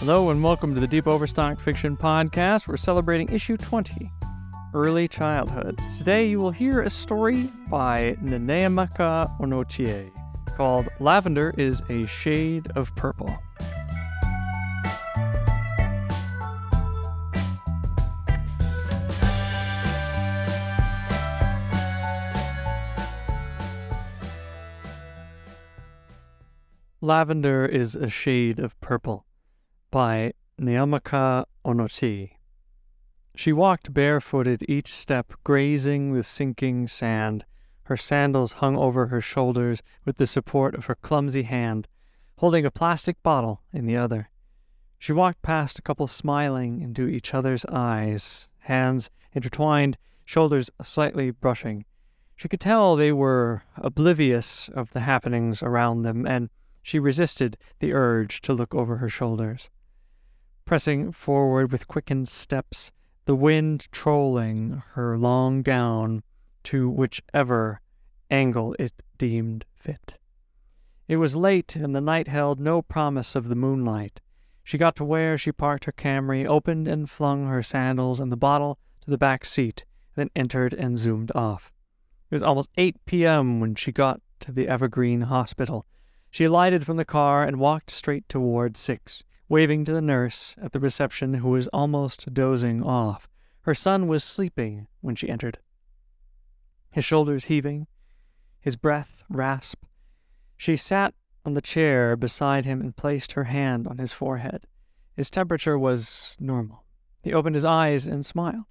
Hello and welcome to the Deep Overstock Fiction Podcast. We're celebrating issue 20, Early Childhood. Today you will hear a story by Nneamaka Onochie called Lavender is a Shade of Purple. Lavender is a Shade of Purple by Nneamaka Onochie. She walked barefooted each step, grazing the sinking sand. Her sandals hung over her shoulders with the support of her clumsy hand, holding a plastic bottle in the other. She walked past a couple smiling into each other's eyes, hands intertwined, shoulders slightly brushing. She could tell they were oblivious of the happenings around them, and she resisted the urge to look over her shoulders pressing forward with quickened steps, the wind trolling her long gown to whichever angle it deemed fit. It was late, and the night held no promise of the moonlight. She got to where she parked her Camry, opened and flung her sandals and the bottle to the back seat, then entered and zoomed off. It was almost 8 p.m. when she got to the Evergreen Hospital. She alighted from the car and walked straight toward 6 waving to the nurse at the reception who was almost dozing off. Her son was sleeping when she entered. His shoulders heaving, his breath rasp. She sat on the chair beside him and placed her hand on his forehead. His temperature was normal. He opened his eyes and smiled.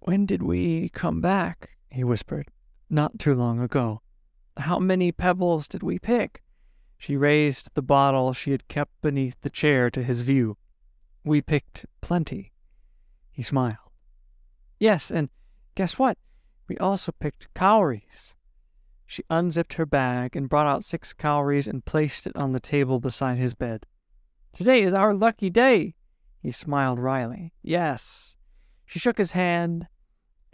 When did we come back? he whispered. Not too long ago. How many pebbles did we pick? She raised the bottle she had kept beneath the chair to his view. We picked plenty. He smiled. Yes, and guess what? We also picked cowries. She unzipped her bag and brought out six cowries and placed it on the table beside his bed. Today is our lucky day. He smiled wryly. Yes. She shook his hand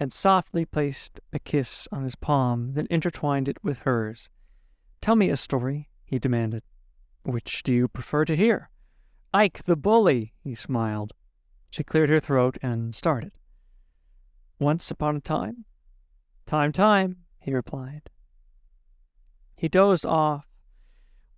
and softly placed a kiss on his palm, then intertwined it with hers. Tell me a story, he demanded. Which do you prefer to hear? Ike the bully, he smiled. She cleared her throat and started. Once upon a time? Time, time, he replied. He dozed off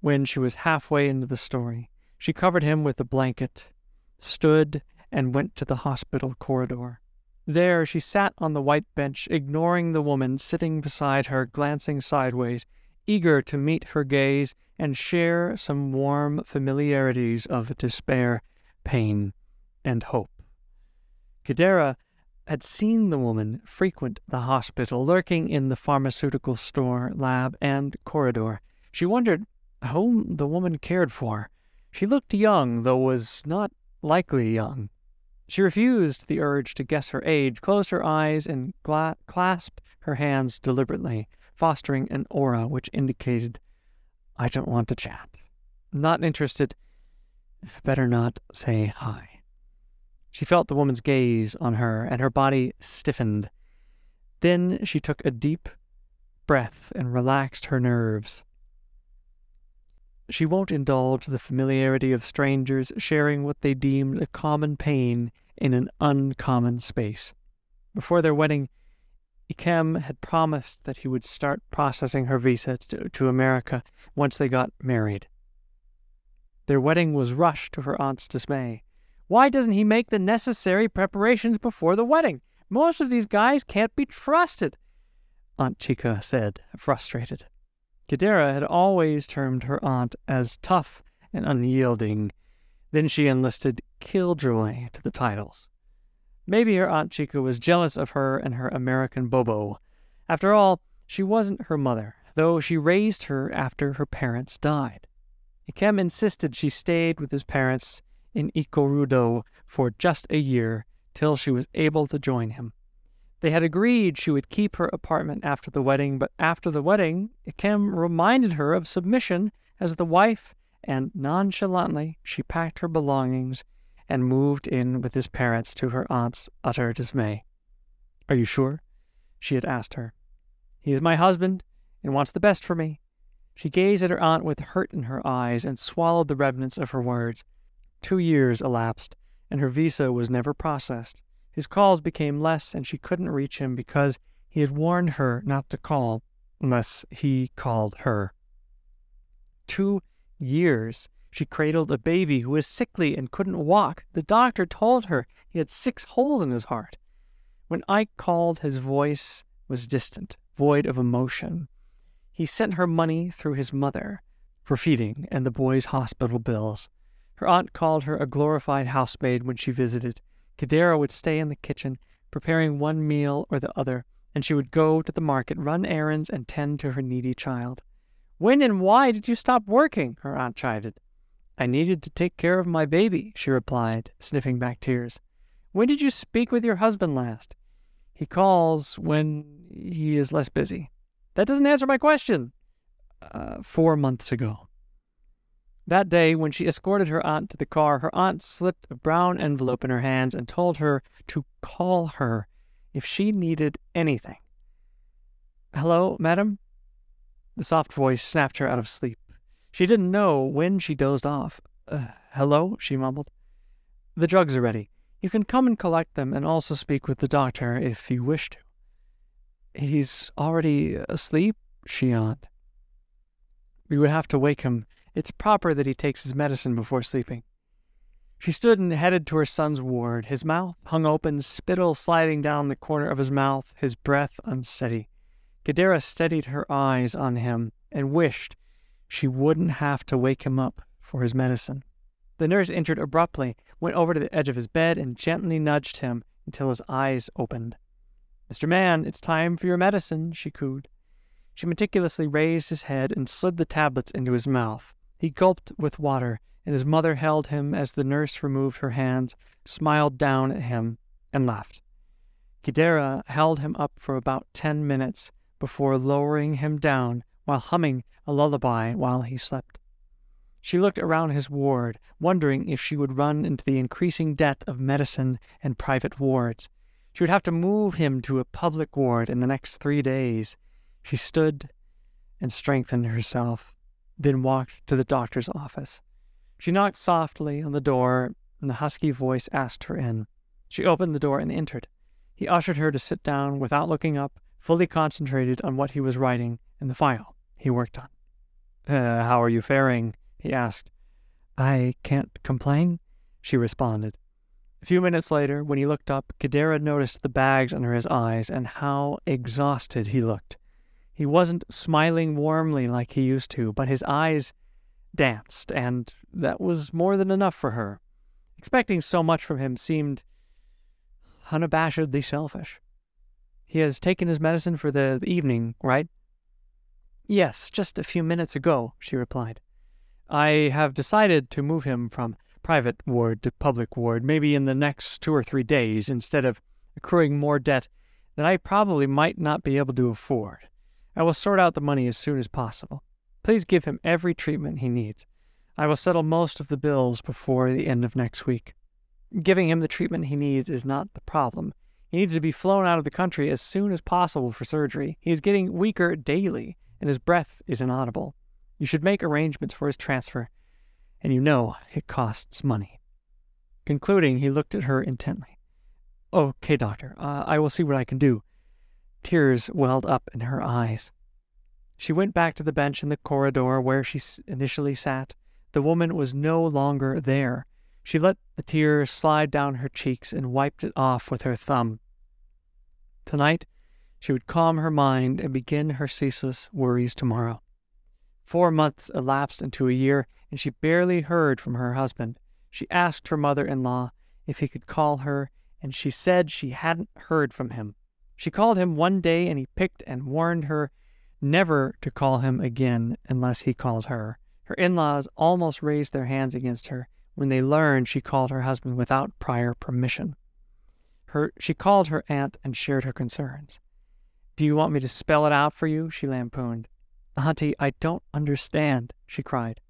when she was halfway into the story. She covered him with a blanket, stood, and went to the hospital corridor. There she sat on the white bench, ignoring the woman sitting beside her, glancing sideways eager to meet her gaze and share some warm familiarities of despair, pain, and hope. Chidera had seen the woman frequent the hospital, lurking in the pharmaceutical store, lab, and corridor. She wondered whom the woman cared for. She looked young, though was not likely young. She refused the urge to guess her age, closed her eyes, and gla- clasped her hands deliberately fostering an aura which indicated, I don't want to chat. Not interested. Better not say hi. She felt the woman's gaze on her, and her body stiffened. Then she took a deep breath and relaxed her nerves. She won't indulge the familiarity of strangers sharing what they deemed a common pain in an uncommon space. Before their wedding, Ikem had promised that he would start processing her visa to, to America once they got married. Their wedding was rushed to her aunt's dismay. Why doesn't he make the necessary preparations before the wedding? Most of these guys can't be trusted, Aunt Chika said, frustrated. Chidera had always termed her aunt as tough and unyielding. Then she enlisted Killjoy to the titles. Maybe her Aunt Chika was jealous of her and her American Bobo. After all, she wasn't her mother, though she raised her after her parents died. Ikem insisted she stayed with his parents in Ikorodu for just a year till she was able to join him. They had agreed she would keep her apartment after the wedding, but after the wedding, Ikem reminded her of submission as the wife, and nonchalantly she packed her belongings and moved in with his parents to her aunt's utter dismay. Are you sure? She had asked her. He is my husband and wants the best for me. She gazed at her aunt with hurt in her eyes and swallowed the remnants of her words. Two years elapsed, and her visa was never processed. His calls became less, and she couldn't reach him because he had warned her not to call unless he called her. Two years. She cradled a baby who was sickly and couldn't walk. The doctor told her he had six holes in his heart. When Ike called, his voice was distant, void of emotion. He sent her money through his mother for feeding and the boy's hospital bills. Her aunt called her a glorified housemaid when she visited. Chidera would stay in the kitchen, preparing one meal or the other, and she would go to the market, run errands, and tend to her needy child. When and why did you stop working? her aunt chided. I needed to take care of my baby, she replied, sniffing back tears. When did you speak with your husband last? He calls when he is less busy. That doesn't answer my question. Uh, four months ago. That day, when she escorted her aunt to the car, her aunt slipped a brown envelope in her hands and told her to call her if she needed anything. Hello, madam? The soft voice snapped her out of sleep. She didn't know when she dozed off. Uh, hello, she mumbled. The drugs are ready. You can come and collect them and also speak with the doctor if you wish to. He's already asleep, she yawned. We would have to wake him. It's proper that he takes his medicine before sleeping. She stood and headed to her son's ward, his mouth hung open, spittle sliding down the corner of his mouth, his breath unsteady. Chidera steadied her eyes on him and wished she wouldn't have to wake him up for his medicine. The nurse entered abruptly, went over to the edge of his bed, and gently nudged him until his eyes opened. Mr. Man, it's time for your medicine, she cooed. She meticulously raised his head and slid the tablets into his mouth. He gulped with water, and his mother held him as the nurse removed her hands, smiled down at him, and left. Chidera held him up for about ten minutes before lowering him down while humming a lullaby while he slept. She looked around his ward, wondering if she would run into the increasing debt of medicine and private wards. She would have to move him to a public ward in the next three days. She stood and strengthened herself, then walked to the doctor's office. She knocked softly on the door, and the husky voice asked her in. She opened the door and entered. He ushered her to sit down without looking up, fully concentrated on what he was writing in the file he worked on. Uh, how are you faring? he asked. I can't complain, she responded. A few minutes later, when he looked up, Chidera noticed the bags under his eyes and how exhausted he looked. He wasn't smiling warmly like he used to, but his eyes danced, and that was more than enough for her. Expecting so much from him seemed unabashedly selfish. He has taken his medicine for the, the evening, right? Yes, just a few minutes ago, she replied. I have decided to move him from private ward to public ward, maybe in the next two or three days, instead of accruing more debt that I probably might not be able to afford. I will sort out the money as soon as possible. Please give him every treatment he needs. I will settle most of the bills before the end of next week. Giving him the treatment he needs is not the problem. He needs to be flown out of the country as soon as possible for surgery. He is getting weaker daily, and his breath is inaudible. You should make arrangements for his transfer, and you know it costs money. Concluding, he looked at her intently. Okay, doctor, uh, I will see what I can do. Tears welled up in her eyes. She went back to the bench in the corridor where she initially sat. The woman was no longer there. She let the tears slide down her cheeks and wiped it off with her thumb. Tonight, she would calm her mind and begin her ceaseless worries tomorrow. Four months elapsed into a year, and she barely heard from her husband. She asked her mother in law if he could call her, and she said she hadn't heard from him. She called him one day, and he picked and warned her never to call him again unless he called her. Her in laws almost raised their hands against her when they learned she called her husband without prior permission. Her, she called her aunt and shared her concerns. Do you want me to spell it out for you? she lampooned. Auntie, I don't understand, she cried.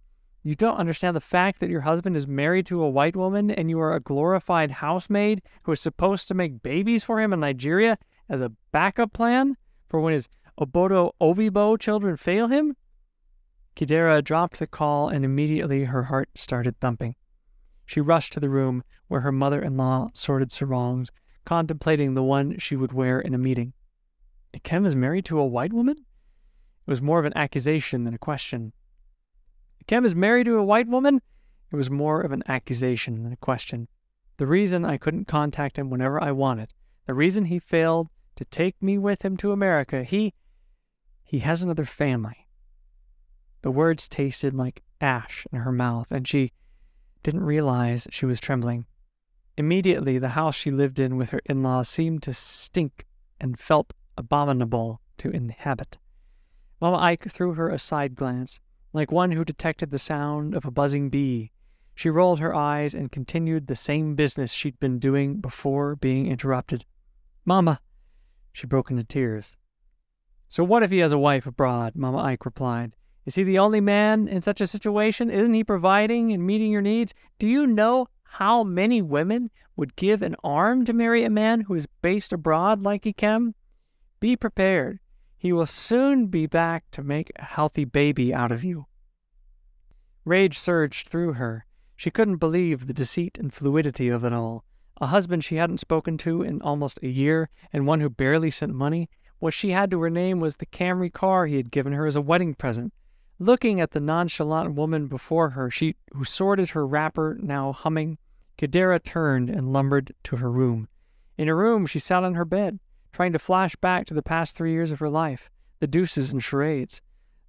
You don't understand the fact that your husband is married to a white woman and you are a glorified housemaid who is supposed to make babies for him in Nigeria as a backup plan for when his Obodo Oyibo children fail him? Chidera dropped the call and immediately her heart started thumping. She rushed to the room where her mother in law sorted sarongs, contemplating the one she would wear in a meeting. Ikem is married to a white woman? It was more of an accusation than a question. Ikem is married to a white woman? It was more of an accusation than a question. The reason I couldn't contact him whenever I wanted, the reason he failed to take me with him to America, he. he has another family. The words tasted like ash in her mouth, and she didn't realize she was trembling. Immediately, the house she lived in with her in laws seemed to stink and felt abominable to inhabit. Mama Ike threw her a side glance, like one who detected the sound of a buzzing bee. She rolled her eyes and continued the same business she'd been doing before being interrupted. Mama! She broke into tears. So what if he has a wife abroad? Mama Ike replied. Is he the only man in such a situation? Isn't he providing and meeting your needs? Do you know how many women would give an arm to marry a man who is based abroad like Ikem? Be prepared. He will soon be back to make a healthy baby out of you. Rage surged through her. She couldn't believe the deceit and fluidity of it all. A husband she hadn't spoken to in almost a year, and one who barely sent money. What she had to her name was the Camry car he had given her as a wedding present. Looking at the nonchalant woman before her, she who sorted her wrapper, now humming, Chidera turned and lumbered to her room. In her room, she sat on her bed, trying to flash back to the past three years of her life, the deuces and charades.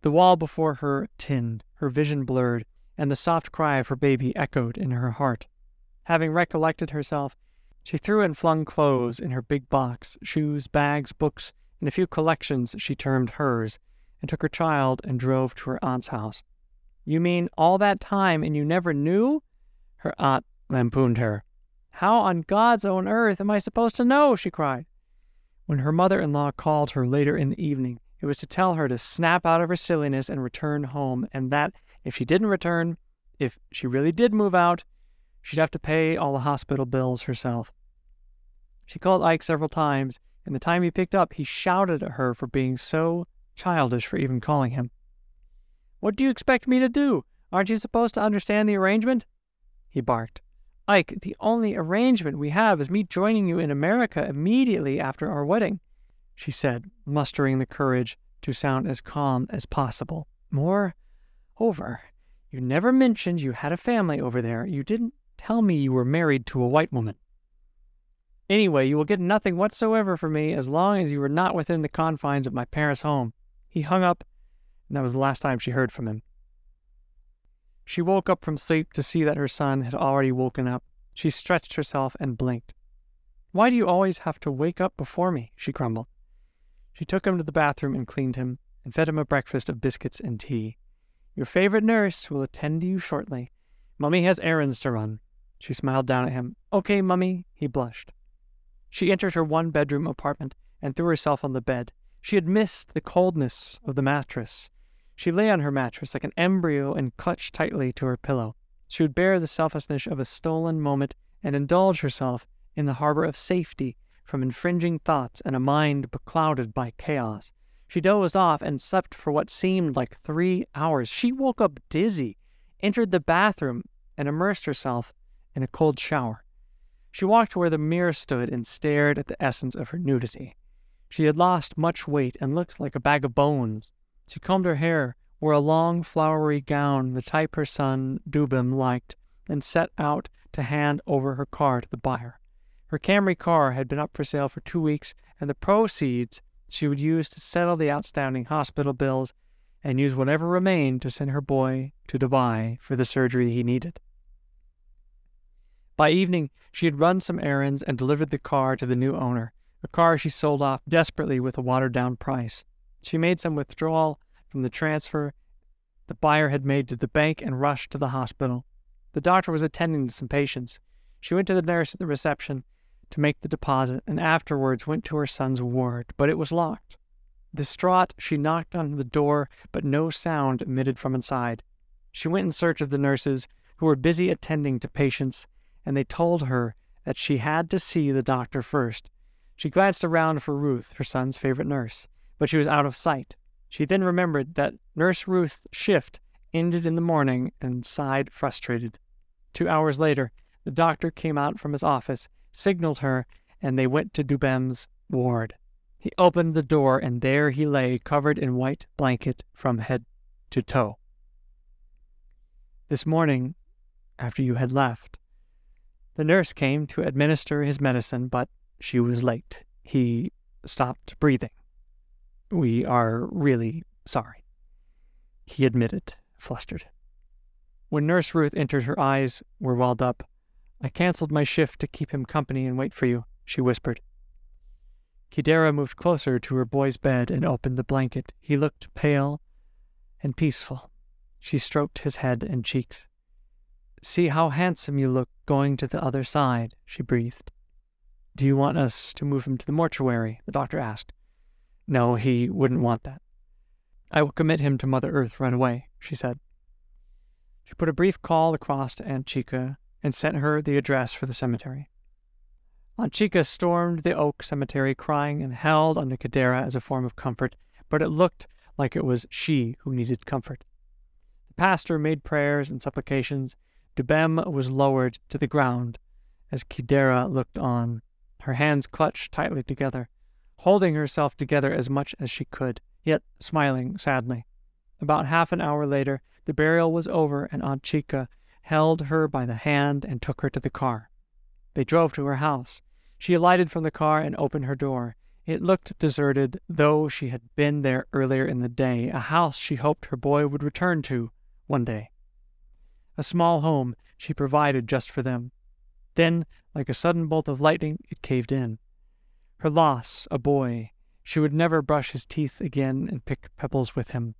The wall before her tinned, her vision blurred, and the soft cry of her baby echoed in her heart. Having recollected herself, she threw and flung clothes in her big box, shoes, bags, books, and a few collections she termed hers, and took her child and drove to her aunt's house. You mean all that time and you never knew? Her aunt lampooned her. How on God's own earth am I supposed to know? she cried. When her mother in law called her later in the evening, it was to tell her to snap out of her silliness and return home, and that if she didn't return, if she really did move out, she'd have to pay all the hospital bills herself. She called Ike several times, and the time he picked up, he shouted at her for being so childish for even calling him. What do you expect me to do? Aren't you supposed to understand the arrangement? He barked. Ike, the only arrangement we have is me joining you in America immediately after our wedding, she said, mustering the courage to sound as calm as possible. More over. You never mentioned you had a family over there. You didn't tell me you were married to a white woman. Anyway, you will get nothing whatsoever from me as long as you are not within the confines of my parents' home. He hung up, and that was the last time she heard from him. She woke up from sleep to see that her son had already woken up. She stretched herself and blinked. Why do you always have to wake up before me? she grumbled. She took him to the bathroom and cleaned him, and fed him a breakfast of biscuits and tea. Your favorite nurse will attend to you shortly. Mummy has errands to run. She smiled down at him. Okay, Mummy. He blushed. She entered her one bedroom apartment and threw herself on the bed. She had missed the coldness of the mattress. She lay on her mattress like an embryo and clutched tightly to her pillow. She would bear the selflessness of a stolen moment and indulge herself in the harbor of safety from infringing thoughts and a mind beclouded by chaos. She dozed off and slept for what seemed like three hours. She woke up dizzy, entered the bathroom, and immersed herself in a cold shower. She walked to where the mirror stood and stared at the essence of her nudity. She had lost much weight and looked like a bag of bones. She combed her hair, wore a long, flowery gown, the type her son, Dubem liked, and set out to hand over her car to the buyer. Her Camry car had been up for sale for two weeks, and the proceeds she would use to settle the outstanding hospital bills and use whatever remained to send her boy to Dubai for the surgery he needed. By evening, she had run some errands and delivered the car to the new owner, a car she sold off desperately with a watered down price. She made some withdrawal from the transfer the buyer had made to the bank and rushed to the hospital. The doctor was attending to some patients. She went to the nurse at the reception to make the deposit and afterwards went to her son's ward, but it was locked. Distraught, she knocked on the door, but no sound emitted from inside. She went in search of the nurses, who were busy attending to patients, and they told her that she had to see the doctor first. She glanced around for Ruth, her son's favorite nurse, but she was out of sight. She then remembered that Nurse Ruth's shift ended in the morning and sighed frustrated. Two hours later, the doctor came out from his office, signaled her, and they went to Dubem's ward. He opened the door, and there he lay, covered in white blanket from head to toe. This morning, after you had left, the nurse came to administer his medicine, but she was late. He stopped breathing. We are really sorry, he admitted, flustered. When Nurse Ruth entered, her eyes were welled up. I canceled my shift to keep him company and wait for you, she whispered. Chidera moved closer to her boy's bed and opened the blanket. He looked pale and peaceful. She stroked his head and cheeks. See how handsome you look going to the other side, she breathed. Do you want us to move him to the mortuary? the doctor asked. No, he wouldn't want that. I will commit him to Mother Earth right away, she said. She put a brief call across to Aunt Chika and sent her the address for the cemetery. Aunt Chika stormed the oak cemetery, crying and held onto Chidera as a form of comfort, but it looked like it was she who needed comfort. The pastor made prayers and supplications. Dubem was lowered to the ground as Chidera looked on, her hands clutched tightly together, holding herself together as much as she could, yet smiling sadly. About half an hour later, the burial was over, and Aunt Chika held her by the hand and took her to the car. They drove to her house. She alighted from the car and opened her door. It looked deserted, though she had been there earlier in the day, a house she hoped her boy would return to one day. A small home she provided just for them. Then, like a sudden bolt of lightning, it caved in. Her loss, a boy, she would never brush his teeth again and pick pebbles with him.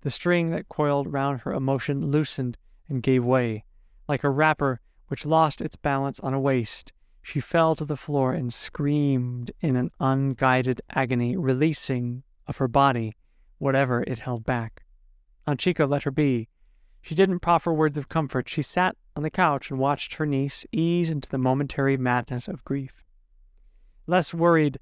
The string that coiled round her emotion loosened and gave way. Like a wrapper which lost its balance on a waist, she fell to the floor and screamed in an unguided agony, releasing of her body whatever it held back. Aunt Chika let her be. She didn't proffer words of comfort. She sat on the couch and watched her niece ease into the momentary madness of grief. Less worried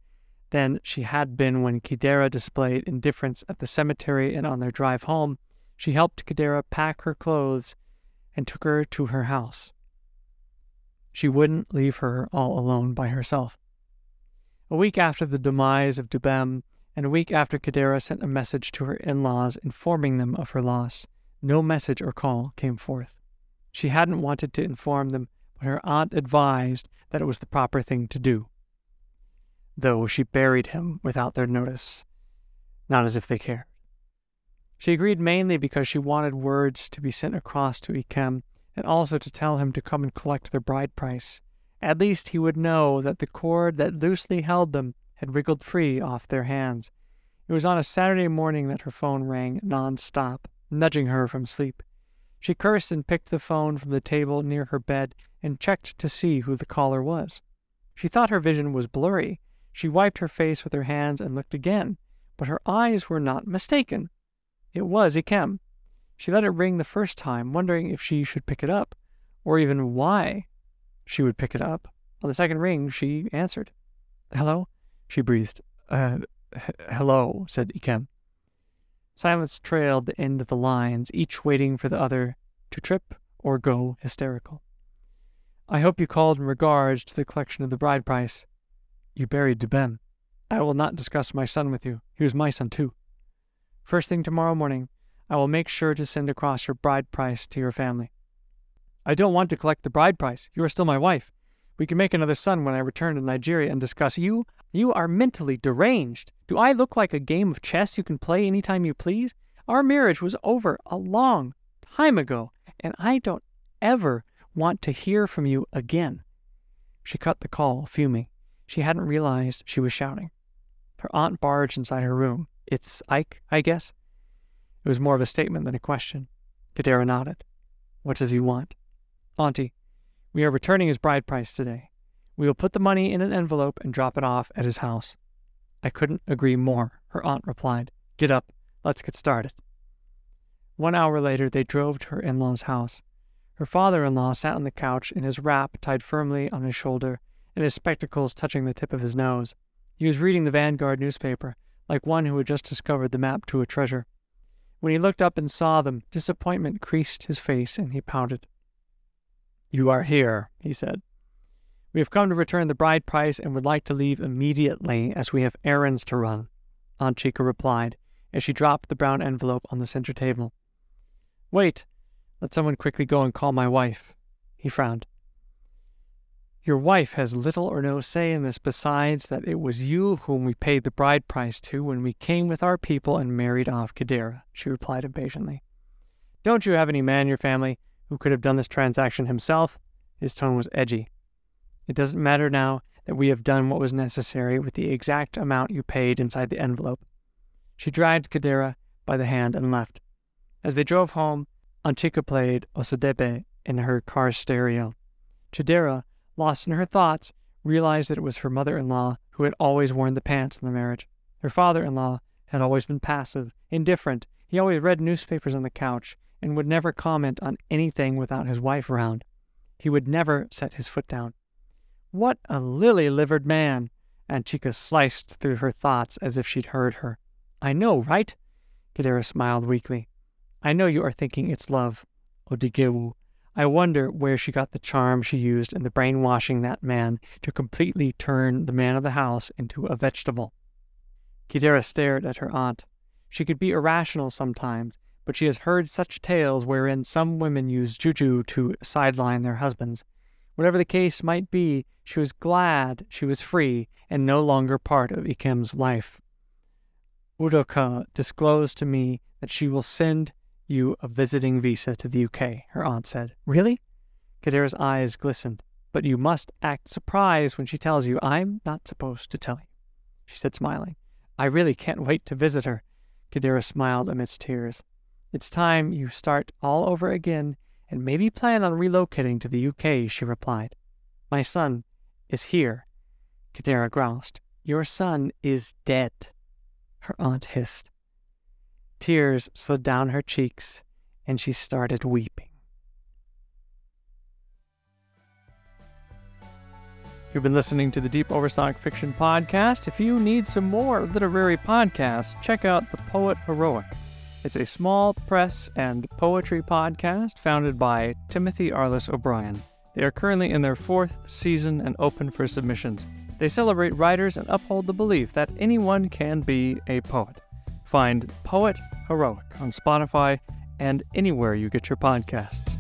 than she had been when Chidera displayed indifference at the cemetery and on their drive home, she helped Chidera pack her clothes and took her to her house. She wouldn't leave her all alone by herself. A week after the demise of Dubem, and a week after Chidera sent a message to her in laws informing them of her loss, no message or call came forth. She hadn't wanted to inform them, but her aunt advised that it was the proper thing to do. Though she buried him without their notice, not as if they cared. She agreed mainly because she wanted words to be sent across to Ikem and also to tell him to come and collect their bride price. At least he would know that the cord that loosely held them had wriggled free off their hands. It was on a Saturday morning that her phone rang non-stop, nudging her from sleep. She cursed and picked the phone from the table near her bed and checked to see who the caller was. She thought her vision was blurry. She wiped her face with her hands and looked again, but her eyes were not mistaken. It was Ikem. She let it ring the first time, wondering if she should pick it up, or even why she would pick it up. On the second ring, she answered. Hello? She breathed. Uh, hello, said Ikem. Silence trailed the end of the lines, each waiting for the other to trip or go hysterical. I hope you called in regards to the collection of the bride price. You buried Dubem. I will not discuss my son with you. He was my son, too. First thing tomorrow morning, I will make sure to send across your bride price to your family. I don't want to collect the bride price. You are still my wife. We can make another son when I return to Nigeria and discuss you. You are mentally deranged. Do I look like a game of chess you can play any time you please? Our marriage was over a long time ago, and I don't ever want to hear from you again. She cut the call, fuming. She hadn't realized she was shouting. Her aunt barged inside her room. It's Ike, I guess? It was more of a statement than a question. Chidera nodded. What does he want? Auntie, we are returning his bride price today. We will put the money in an envelope and drop it off at his house. I couldn't agree more, her aunt replied. Get up. Let's get started. One hour later, they drove to her in law's house. Her father in law sat on the couch in his wrap tied firmly on his shoulder and his spectacles touching the tip of his nose. He was reading the Vanguard newspaper, like one who had just discovered the map to a treasure. When he looked up and saw them, disappointment creased his face and he pouted. You are here, he said. We have come to return the bride price and would like to leave immediately as we have errands to run, Aunt Chika replied as she dropped the brown envelope on the center table. Wait, let someone quickly go and call my wife. He frowned. Your wife has little or no say in this besides that it was you whom we paid the bride price to when we came with our people and married off Chidera, she replied impatiently. Don't you have any man in your family who could have done this transaction himself? His tone was edgy. It doesn't matter now that we have done what was necessary with the exact amount you paid inside the envelope. She dragged Chidera by the hand and left. As they drove home, Aunt Chika played Osadebe in her car stereo. Chidera, lost in her thoughts, realized that it was her mother in law who had always worn the pants in the marriage. Her father in law had always been passive, indifferent. He always read newspapers on the couch and would never comment on anything without his wife around. He would never set his foot down. What a lily livered man! Aunt Chika sliced through her thoughts as if she'd heard her. I know, right? Chidera smiled weakly. I know you are thinking it's love. Odigewu. I wonder where she got the charm she used in the brainwashing that man to completely turn the man of the house into a vegetable. Chidera stared at her aunt. She could be irrational sometimes, but she has heard such tales wherein some women use juju to sideline their husbands. Whatever the case might be, she was glad she was free and no longer part of Ikem's life. Udoka disclosed to me that she will send you a visiting visa to the UK, her aunt said. Really? Chidera's eyes glistened. But you must act surprised when she tells you I'm not supposed to tell you, she said, smiling. I really can't wait to visit her. Chidera smiled amidst tears. It's time you start all over again and maybe plan on relocating to the UK, she replied. My son is here. Chidera groused. Your son is dead, her aunt hissed. Tears slid down her cheeks, and she started weeping. You've been listening to the Deep Overstock Fiction Podcast. If you need some more literary podcasts, check out The Poet Heroic. It's a small press and poetry podcast founded by Timothy Arliss O'Brien. They are currently in their fourth season and open for submissions. They celebrate writers and uphold the belief that anyone can be a poet. Find Poet Heroic on Spotify and anywhere you get your podcasts.